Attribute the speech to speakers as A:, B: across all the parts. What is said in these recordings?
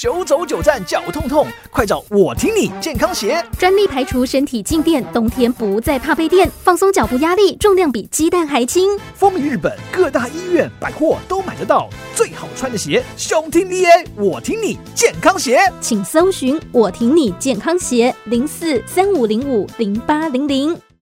A: 九走九站脚痛痛，快找我听你健康鞋，
B: 专利排除身体静电，冬天不再怕被电，放松脚步压力，重量比鸡蛋还轻。
A: 风靡日本各大医院百货都买得到，最好穿的鞋，胸听 A，我听你健康鞋，
B: 请搜寻我听你健康鞋零四三五零五零八零零。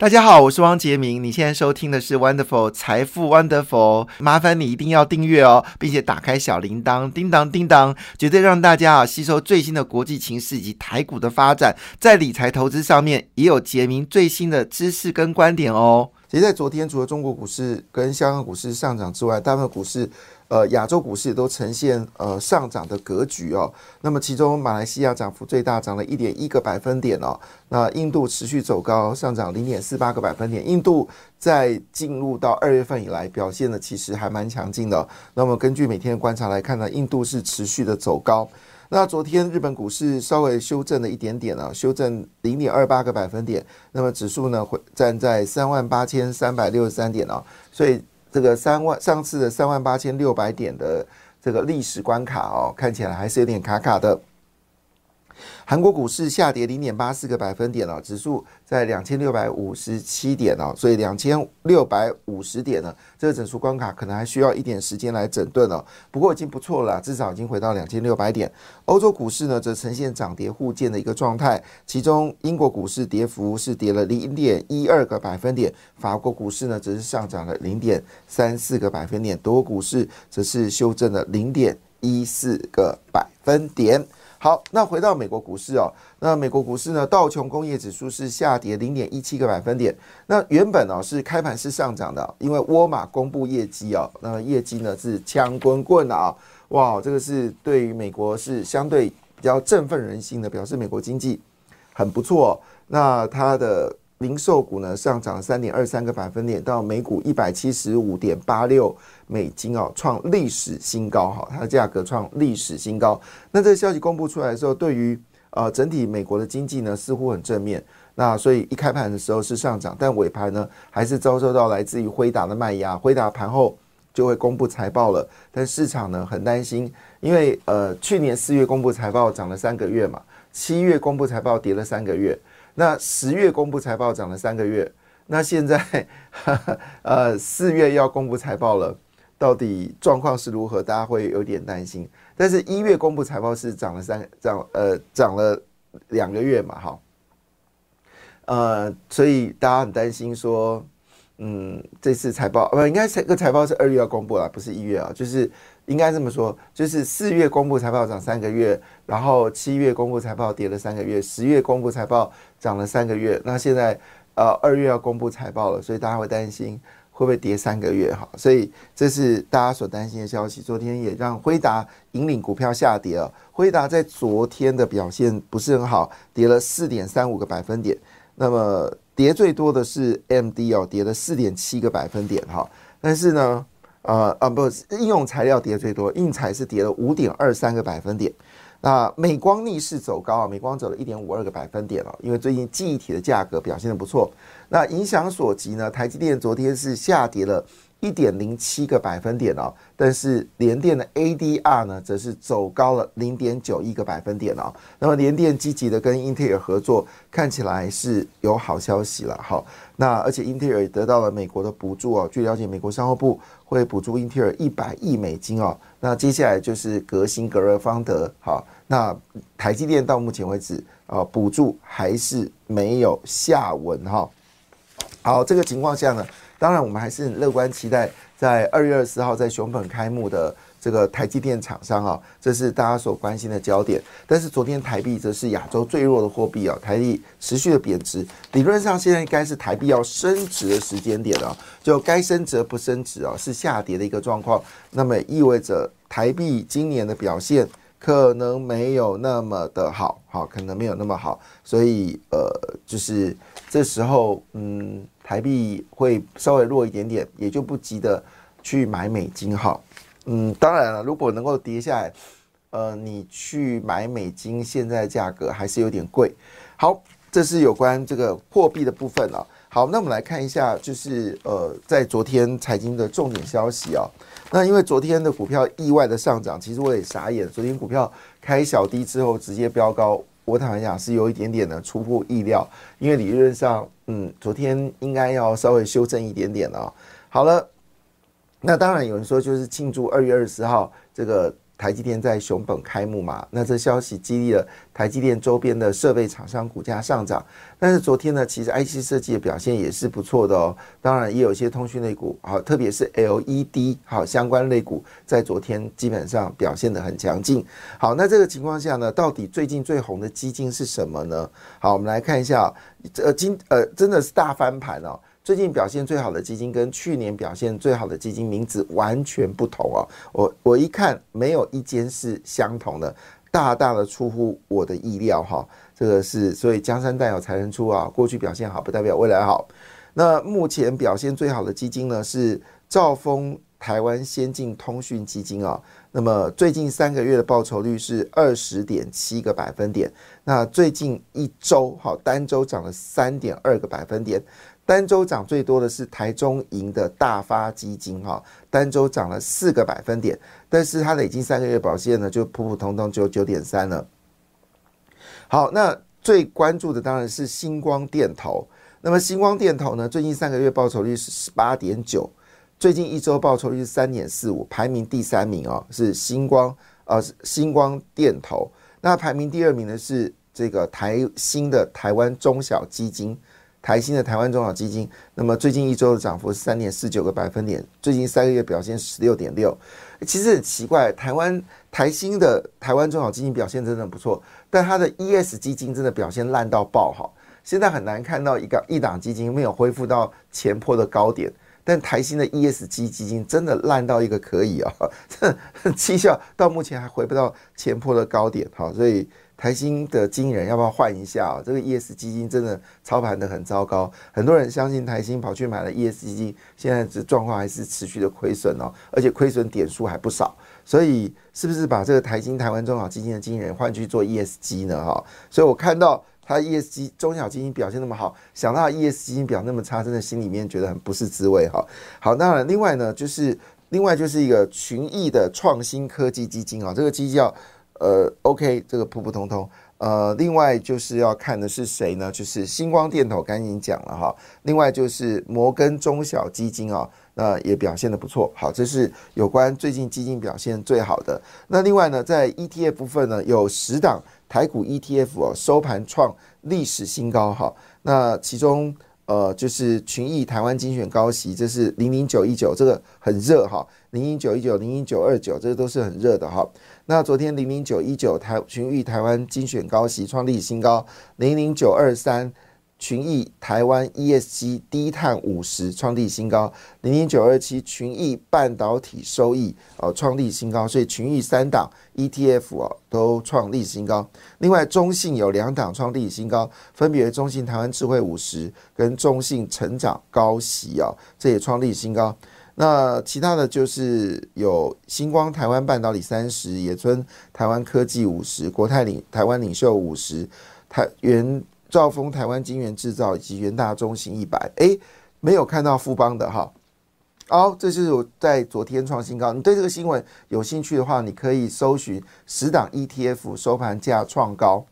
C: 大家好，我是汪杰明。你现在收听的是 Wonderful 财富 Wonderful，麻烦你一定要订阅哦，并且打开小铃铛，叮当叮当，绝对让大家啊吸收最新的国际情势以及台股的发展，在理财投资上面也有杰明最新的知识跟观点哦。其实，在昨天，除了中国股市跟香港股市上涨之外，大部分股市。呃，亚洲股市都呈现呃上涨的格局哦。那么其中马来西亚涨幅最大，涨了一点一个百分点哦。那印度持续走高，上涨零点四八个百分点。印度在进入到二月份以来，表现的其实还蛮强劲的。那么根据每天的观察来看呢，印度是持续的走高。那昨天日本股市稍微修正了一点点啊，修正零点二八个百分点。那么指数呢，会站在三万八千三百六十三点啊，所以。这个三万上次的三万八千六百点的这个历史关卡哦，看起来还是有点卡卡的。韩国股市下跌零点八四个百分点哦，指数在两千六百五十七点哦，所以两千六百五十点呢，这个整数关卡可能还需要一点时间来整顿哦。不过已经不错了，至少已经回到两千六百点。欧洲股市呢，则呈现涨跌互见的一个状态，其中英国股市跌幅是跌了零点一二个百分点，法国股市呢则是上涨了零点三四个百分点，德国股市则是修正了零点一四个百分点。好，那回到美国股市哦，那美国股市呢，道琼工业指数是下跌零点一七个百分点。那原本呢是开盘是上涨的，因为沃尔玛公布业绩哦，那业绩呢是枪滚滚啊，哇，这个是对于美国是相对比较振奋人心的，表示美国经济很不错。那它的。零售股呢上涨三点二三个百分点，到每股一百七十五点八六美金哦，创历史新高哈，它的价格创历史新高。那这个消息公布出来的时候，对于呃整体美国的经济呢似乎很正面。那所以一开盘的时候是上涨，但尾盘呢还是遭受到来自于辉达的卖压。辉达盘后就会公布财报了，但市场呢很担心，因为呃去年四月公布财报涨了三个月嘛，七月公布财报跌了三个月。那十月公布财报涨了三个月，那现在呃四月要公布财报了，到底状况是如何？大家会有点担心。但是一月公布财报是涨了三涨呃涨了两个月嘛，哈，呃，所以大家很担心说，嗯，这次财报不应该这个财报是二月要公布了，不是一月啊，就是。应该这么说，就是四月公布财报涨三个月，然后七月公布财报跌了三个月，十月公布财报涨了三个月，那现在呃二月要公布财报了，所以大家会担心会不会跌三个月哈，所以这是大家所担心的消息。昨天也让辉达引领股票下跌了，辉达在昨天的表现不是很好，跌了四点三五个百分点，那么跌最多的是 M D 哦，跌了四点七个百分点哈，但是呢。呃啊不，应用材料跌最多，硬材是跌了五点二三个百分点。那美光逆势走高啊，美光走了一点五二个百分点了，因为最近记忆体的价格表现的不错。那影响所及呢，台积电昨天是下跌了。一点零七个百分点哦，但是联电的 ADR 呢，则是走高了零点九一个百分点哦。那么联电积极的跟英特尔合作，看起来是有好消息了哈。那而且英特尔也得到了美国的补助哦。据了解，美国商务部会补助英特尔一百亿美金哦。那接下来就是革新、格热方德好。那台积电到目前为止啊，补助还是没有下文哈。好，这个情况下呢？当然，我们还是乐观期待在二月二十号在熊本开幕的这个台积电厂商啊，这是大家所关心的焦点。但是昨天台币则是亚洲最弱的货币啊，台币持续的贬值，理论上现在应该是台币要升值的时间点了，就该升值不升值啊，是下跌的一个状况。那么意味着台币今年的表现可能没有那么的好，好，可能没有那么好，所以呃，就是这时候嗯。台币会稍微弱一点点，也就不急的去买美金哈。嗯，当然了，如果能够跌下来，呃，你去买美金，现在价格还是有点贵。好，这是有关这个货币的部分啊。好，那我们来看一下，就是呃，在昨天财经的重点消息啊。那因为昨天的股票意外的上涨，其实我也傻眼。昨天股票开小低之后直接飙高，我坦白讲是有一点点的出乎意料。因为理论上，嗯，昨天应该要稍微修正一点点啊。好了，那当然有人说就是庆祝二月二十号这个。台积电在熊本开幕嘛？那这消息激励了台积电周边的设备厂商股价上涨。但是昨天呢，其实 IC 设计的表现也是不错的哦。当然也有一些通讯类股，好，特别是 LED 好相关类股，在昨天基本上表现的很强劲。好，那这个情况下呢，到底最近最红的基金是什么呢？好，我们来看一下，呃，今呃真的是大翻盘哦。最近表现最好的基金跟去年表现最好的基金名字完全不同啊！我我一看没有一间是相同的，大大的出乎我的意料哈。这个是所以江山代有才人出啊，过去表现好不代表未来好。那目前表现最好的基金呢是兆丰台湾先进通讯基金啊。那么最近三个月的报酬率是二十点七个百分点，那最近一周哈单周涨了三点二个百分点。单周涨最多的是台中银的大发基金哈，单周涨了四个百分点，但是它累计三个月表现呢就普普通通，只有九点三了。好，那最关注的当然是星光电投。那么星光电投呢，最近三个月报酬率是十八点九，最近一周报酬率是三点四五，排名第三名哦，是星光呃星光电投。那排名第二名的是这个台新的台湾中小基金。台新的台湾中小基金，那么最近一周的涨幅是三点四九个百分点，最近三个月表现十六点六。其实很奇怪，台湾台新的台湾中小基金表现真的不错，但它的 ES 基金真的表现烂到爆哈。现在很难看到一个一档基金没有恢复到前坡的高点，但台新的 ESG 基金真的烂到一个可以啊，绩效到目前还回不到前坡的高点哈，所以。台新的经人要不要换一下啊？这个 ES 基金真的操盘的很糟糕，很多人相信台新跑去买了 ES 基金，现在这状况还是持续的亏损哦，而且亏损点数还不少。所以是不是把这个台新台湾中小基金的经人换去做 ESG 呢？哈，所以我看到他 ESG 中小基金表现那么好，想到 ES 基金表那么差，真的心里面觉得很不是滋味哈。好，当然另外呢，就是另外就是一个群益的创新科技基金啊，这个基金叫。呃，OK，这个普普通通。呃，另外就是要看的是谁呢？就是星光电投，赶紧讲了哈。另外就是摩根中小基金啊，那也表现的不错。好，这是有关最近基金表现最好的。那另外呢，在 ETF 部分呢，有十档台股 ETF 哦，收盘创历史新高哈。那其中。呃，就是群益台湾精选高息，这是零零九一九，这个很热哈，零零九一九、零零九二九，这个都是很热的哈。那昨天零零九一九台群益台湾精选高息创历史新高，零零九二三。群益台湾 ESG 低碳五十创立新高，零零九二七群益半导体收益哦创立新高，所以群益三档 ETF 哦都创历史新高。另外中信有两档创历史新高，分别中信台湾智慧五十跟中信成长高息啊，这也创历史新高。那其他的就是有星光台湾半导体三十，野村台湾科技五十，国泰领台湾领袖五十，台原。兆丰台湾晶圆制造以及元大中型一百，哎，没有看到富邦的哈。好，这就是我在昨天创新高。你对这个新闻有兴趣的话，你可以搜寻十档 ETF 收盘价创高，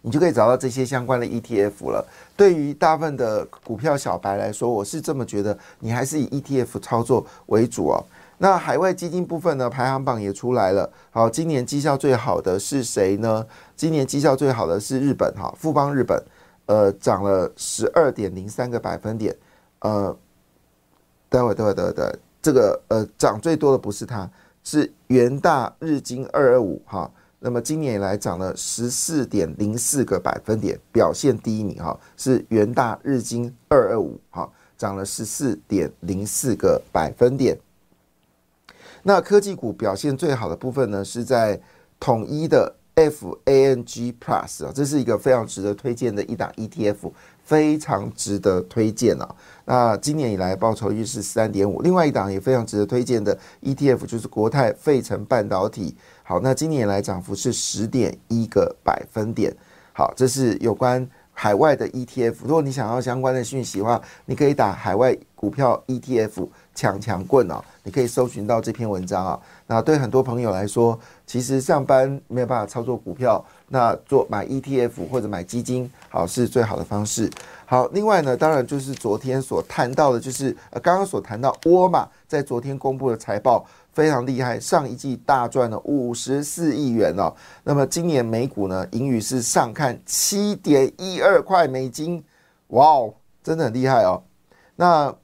C: 你就可以找到这些相关的 ETF 了。对于大部分的股票小白来说，我是这么觉得，你还是以 ETF 操作为主哦。那海外基金部分呢？排行榜也出来了。好，今年绩效最好的是谁呢？今年绩效最好的是日本，哈，富邦日本，呃，涨了十二点零三个百分点。呃，待会，待会，待会，待会，这个呃，涨最多的不是它，是元大日经二二五，哈。那么今年以来涨了十四点零四个百分点，表现第一名，哈，是元大日经二二五，哈，涨了十四点零四个百分点。那科技股表现最好的部分呢，是在统一的 FANG Plus 啊，这是一个非常值得推荐的一档 ETF，非常值得推荐啊。那今年以来报酬率是三点五，另外一档也非常值得推荐的 ETF 就是国泰费城半导体。好，那今年以来涨幅是十点一个百分点。好，这是有关海外的 ETF。如果你想要相关的讯息的话，你可以打海外股票 ETF 强强棍哦，你可以搜寻到这篇文章啊。那对很多朋友来说，其实上班没有办法操作股票，那做买 ETF 或者买基金，好是最好的方式。好，另外呢，当然就是昨天所谈到的，就是呃刚刚所谈到沃尔玛在昨天公布的财报非常厉害，上一季大赚了五十四亿元哦。那么今年美股呢，盈余是上看七点一二块美金，哇哦，真的很厉害哦。那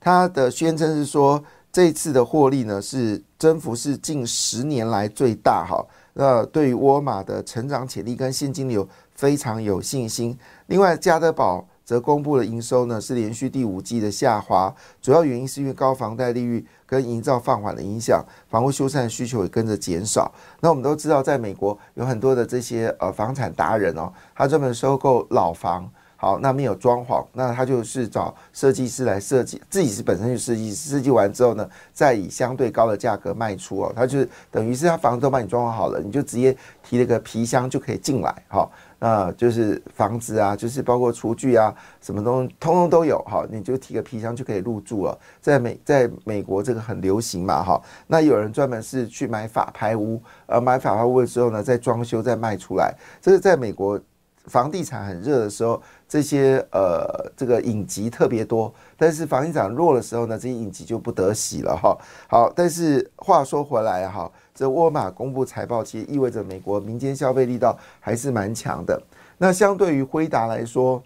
C: 他的宣称是说，这次的获利呢是增幅是近十年来最大哈。那对于沃尔玛的成长潜力跟现金流非常有信心。另外，加德堡则公布了营收呢是连续第五季的下滑，主要原因是因为高房贷利率跟营造放缓的影响，房屋修缮需求也跟着减少。那我们都知道，在美国有很多的这些呃房产达人哦，他专门收购老房。好，那没有装潢，那他就是找设计师来设计，自己是本身就设计师，设计完之后呢，再以相对高的价格卖出哦。他就是等于是他房子都帮你装潢好了，你就直接提了个皮箱就可以进来，哈，那就是房子啊，就是包括厨具啊，什么东西通通都有，哈，你就提个皮箱就可以入住了。在美在美国这个很流行嘛，哈，那有人专门是去买法拍屋，呃，买法拍屋的时候呢，再装修再卖出来，这是在美国。房地产很热的时候，这些呃这个影集特别多，但是房地产弱的时候呢，这些影集就不得喜了哈。好，但是话说回来哈，这沃尔玛公布财报，其实意味着美国民间消费力道还是蛮强的。那相对于辉达来说，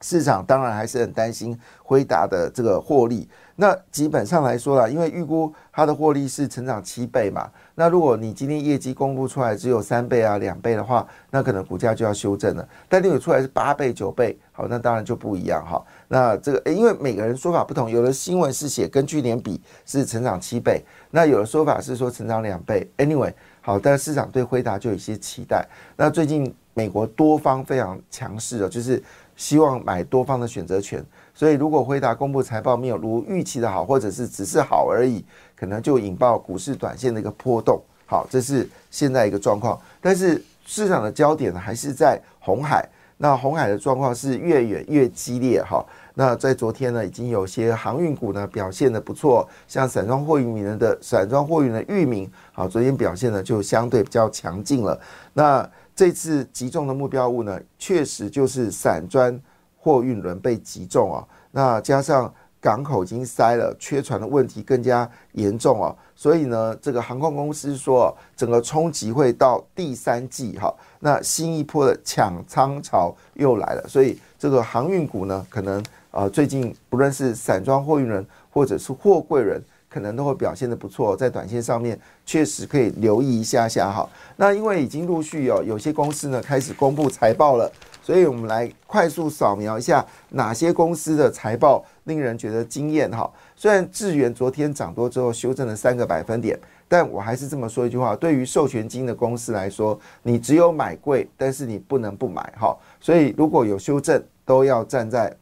C: 市场当然还是很担心辉达的这个获利。那基本上来说啦，因为预估它的获利是成长七倍嘛。那如果你今天业绩公布出来只有三倍啊、两倍的话，那可能股价就要修正了。但如果出来是八倍、九倍，好，那当然就不一样哈。那这个，因为每个人说法不同，有的新闻是写跟去年比是成长七倍，那有的说法是说成长两倍。Anyway，好，但市场对辉达就有一些期待。那最近美国多方非常强势的，就是希望买多方的选择权。所以，如果辉达公布财报没有如预期的好，或者是只是好而已，可能就引爆股市短线的一个波动。好，这是现在一个状况。但是市场的焦点呢，还是在红海。那红海的状况是越远越激烈。哈，那在昨天呢，已经有些航运股呢表现的不错，像散装货运的的散装货运的域名，好，昨天表现呢就相对比较强劲了。那这次集中的目标物呢，确实就是散装。货运轮被击中啊，那加上港口已经塞了，缺船的问题更加严重啊，所以呢，这个航空公司说，整个冲击会到第三季哈，那新一波的抢仓潮又来了，所以这个航运股呢，可能啊，最近不论是散装货运人或者是货柜人，可能都会表现的不错，在短线上面确实可以留意一下下哈。那因为已经陆续有有些公司呢开始公布财报了。所以我们来快速扫描一下哪些公司的财报令人觉得惊艳哈。虽然智源昨天涨多之后修正了三个百分点，但我还是这么说一句话：对于授权金的公司来说，你只有买贵，但是你不能不买哈。所以如果有修正，都要站在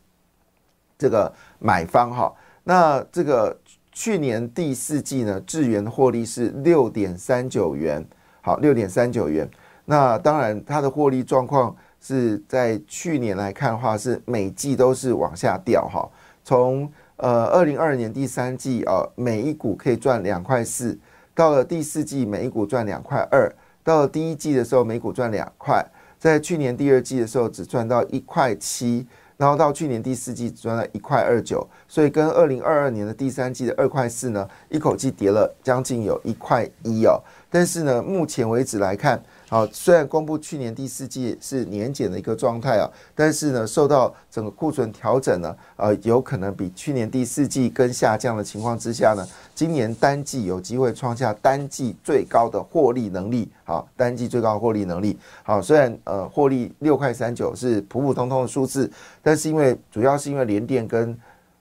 C: 这个买方哈。那这个去年第四季呢，智源获利是六点三九元，好，六点三九元。那当然它的获利状况。是在去年来看的话，是每季都是往下掉哈。从呃二零二二年第三季啊，每一股可以赚两块四，到了第四季每一股赚两块二，到了第一季的时候每股赚两块，在去年第二季的时候只赚到一块七，然后到去年第四季只赚了一块二九，所以跟二零二二年的第三季的二块四呢，一口气跌了将近有一块一哦。但是呢，目前为止来看。好，虽然公布去年第四季是年减的一个状态啊，但是呢，受到整个库存调整呢，呃，有可能比去年第四季更下降的情况之下呢，今年单季有机会创下单季最高的获利能力。好，单季最高的获利能力。好，虽然呃，获利六块三九是普普通通的数字，但是因为主要是因为联电跟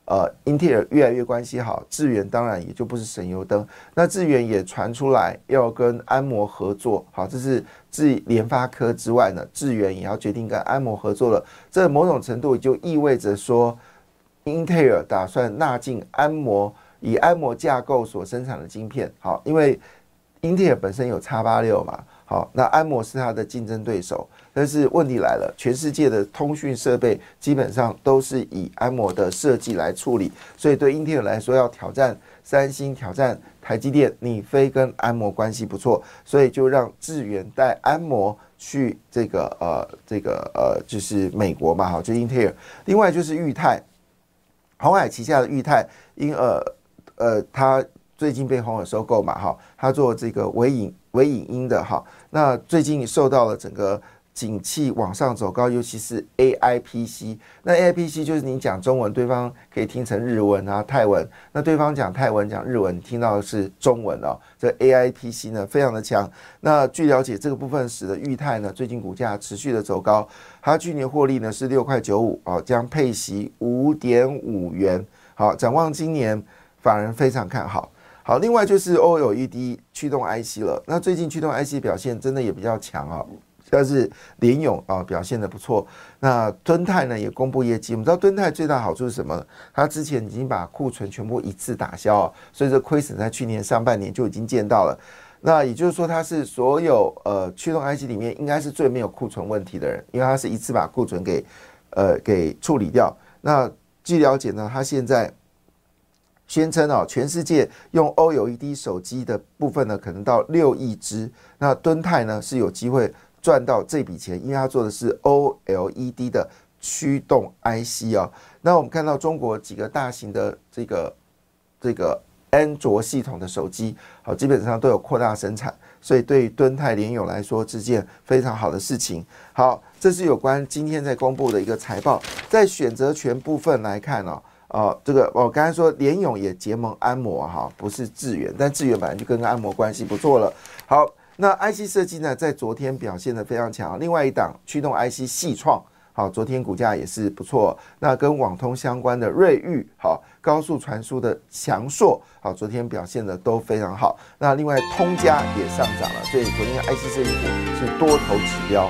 C: 呃，英特尔越来越关系好，智源当然也就不是省油灯。那智源也传出来要跟安摩合作，好，这是自联发科之外呢，智源也要决定跟安摩合作了。这某种程度也就意味着说，英特尔打算纳进安摩，以安摩架构所生产的晶片，好，因为英特尔本身有叉八六嘛，好，那安摩是它的竞争对手。但是问题来了，全世界的通讯设备基本上都是以安摩的设计来处理，所以对英特尔来说要挑战三星、挑战台积电，你非跟安摩关系不错，所以就让智源带安摩去这个呃这个呃就是美国嘛，哈，就英特尔。另外就是裕泰，红海旗下的裕泰，因呃呃它最近被红海收购嘛，哈，它做这个微影微影音的哈，那最近受到了整个。景气往上走高，尤其是 A I P C。那 A I P C 就是你讲中文，对方可以听成日文啊、泰文。那对方讲泰文、讲日文，听到的是中文哦。这 A I P C 呢，非常的强。那据了解，这个部分使得裕泰呢，最近股价持续的走高。它去年获利呢是六块九五哦，将配息五点五元。好，展望今年，法人非常看好。好，另外就是 O L E D 驱动 I C 了。那最近驱动 I C 表现真的也比较强啊。但是联勇啊表现的不错，那敦泰呢也公布业绩。我们知道敦泰最大好处是什么？它之前已经把库存全部一次打消，所以这亏损在去年上半年就已经见到了。那也就是说，它是所有呃驱动 IC 里面应该是最没有库存问题的人，因为它是一次把库存给呃给处理掉。那据了解呢，它现在宣称哦，全世界用 OLED 手机的部分呢，可能到六亿只。那敦泰呢是有机会。赚到这笔钱，因为他做的是 OLED 的驱动 IC 哦。那我们看到中国几个大型的这个这个安卓系统的手机，好，基本上都有扩大生产，所以对于敦泰联友来说是件非常好的事情。好，这是有关今天在公布的一个财报，在选择权部分来看哦，哦，这个我刚才说联勇也结盟安摩哈，不是智远，但智远本来就跟安摩关系不错了。好。那 IC 设计呢，在昨天表现的非常强。另外一档驱动 IC 系创，好，昨天股价也是不错。那跟网通相关的瑞昱，好，高速传输的强硕，好，昨天表现的都非常好。那另外通家也上涨了，所以昨天 IC 设计股是多头指标。